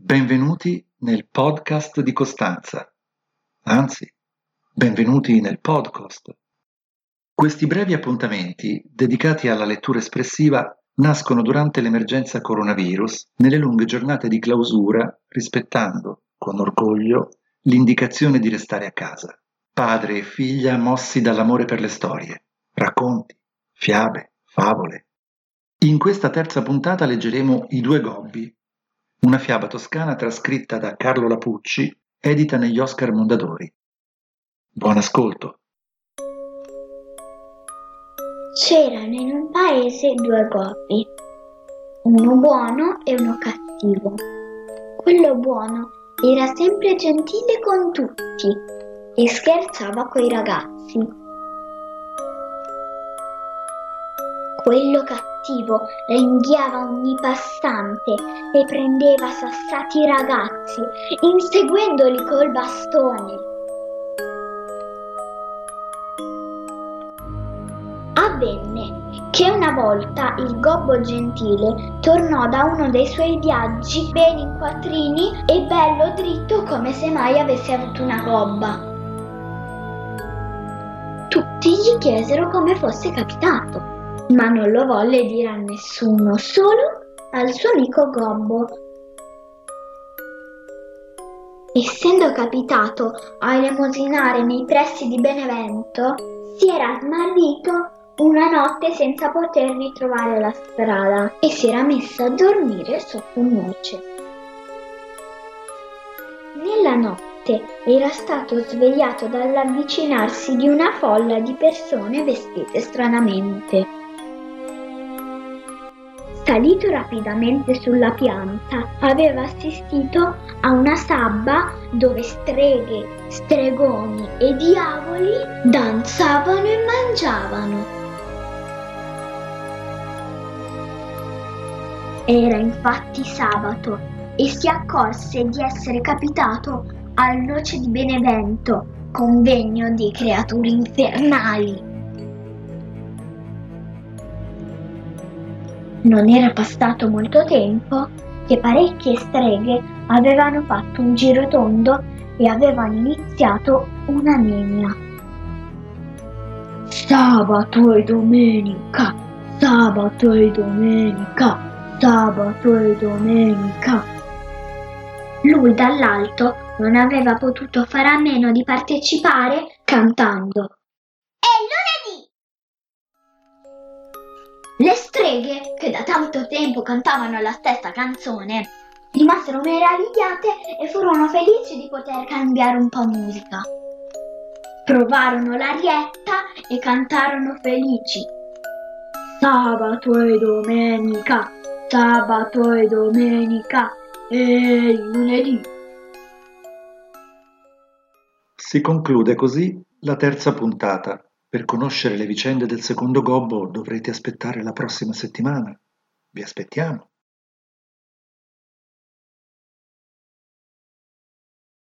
Benvenuti nel podcast di Costanza. Anzi, benvenuti nel podcast. Questi brevi appuntamenti, dedicati alla lettura espressiva, nascono durante l'emergenza coronavirus, nelle lunghe giornate di clausura, rispettando, con orgoglio, l'indicazione di restare a casa. Padre e figlia mossi dall'amore per le storie, racconti, fiabe, favole. In questa terza puntata leggeremo I due gobbi una fiaba toscana trascritta da Carlo Lapucci, edita negli Oscar Mondadori. Buon ascolto. C'erano in un paese due gobbi, uno buono e uno cattivo. Quello buono era sempre gentile con tutti e scherzava coi ragazzi. Quello cattivo ringhiava ogni passante e prendeva sassati ragazzi, inseguendoli col bastone. Avvenne che una volta il gobbo gentile tornò da uno dei suoi viaggi ben in quattrini e bello dritto come se mai avesse avuto una gobba. Tutti gli chiesero come fosse capitato ma non lo volle dire a nessuno, solo al suo amico Gobbo. Essendo capitato a elemosinare nei pressi di Benevento, si era smarrito una notte senza poter ritrovare la strada e si era messo a dormire sotto un noce. Nella notte era stato svegliato dall'avvicinarsi di una folla di persone vestite stranamente. Salito rapidamente sulla pianta, aveva assistito a una sabba dove streghe, stregoni e diavoli danzavano e mangiavano. Era infatti sabato e si accorse di essere capitato al Noce di Benevento, convegno di creature infernali. Non era passato molto tempo che parecchie streghe avevano fatto un giro tondo e avevano iniziato una nemmia. Sabato e domenica, sabato e domenica, sabato e domenica. Lui dall'alto non aveva potuto fare a meno di partecipare cantando. Le streghe, che da tanto tempo cantavano la stessa canzone, rimasero meravigliate e furono felici di poter cambiare un po' musica. Provarono l'arietta e cantarono felici. Sabato e domenica, sabato e domenica e lunedì. Si conclude così la terza puntata. Per conoscere le vicende del secondo gobbo dovrete aspettare la prossima settimana. Vi aspettiamo.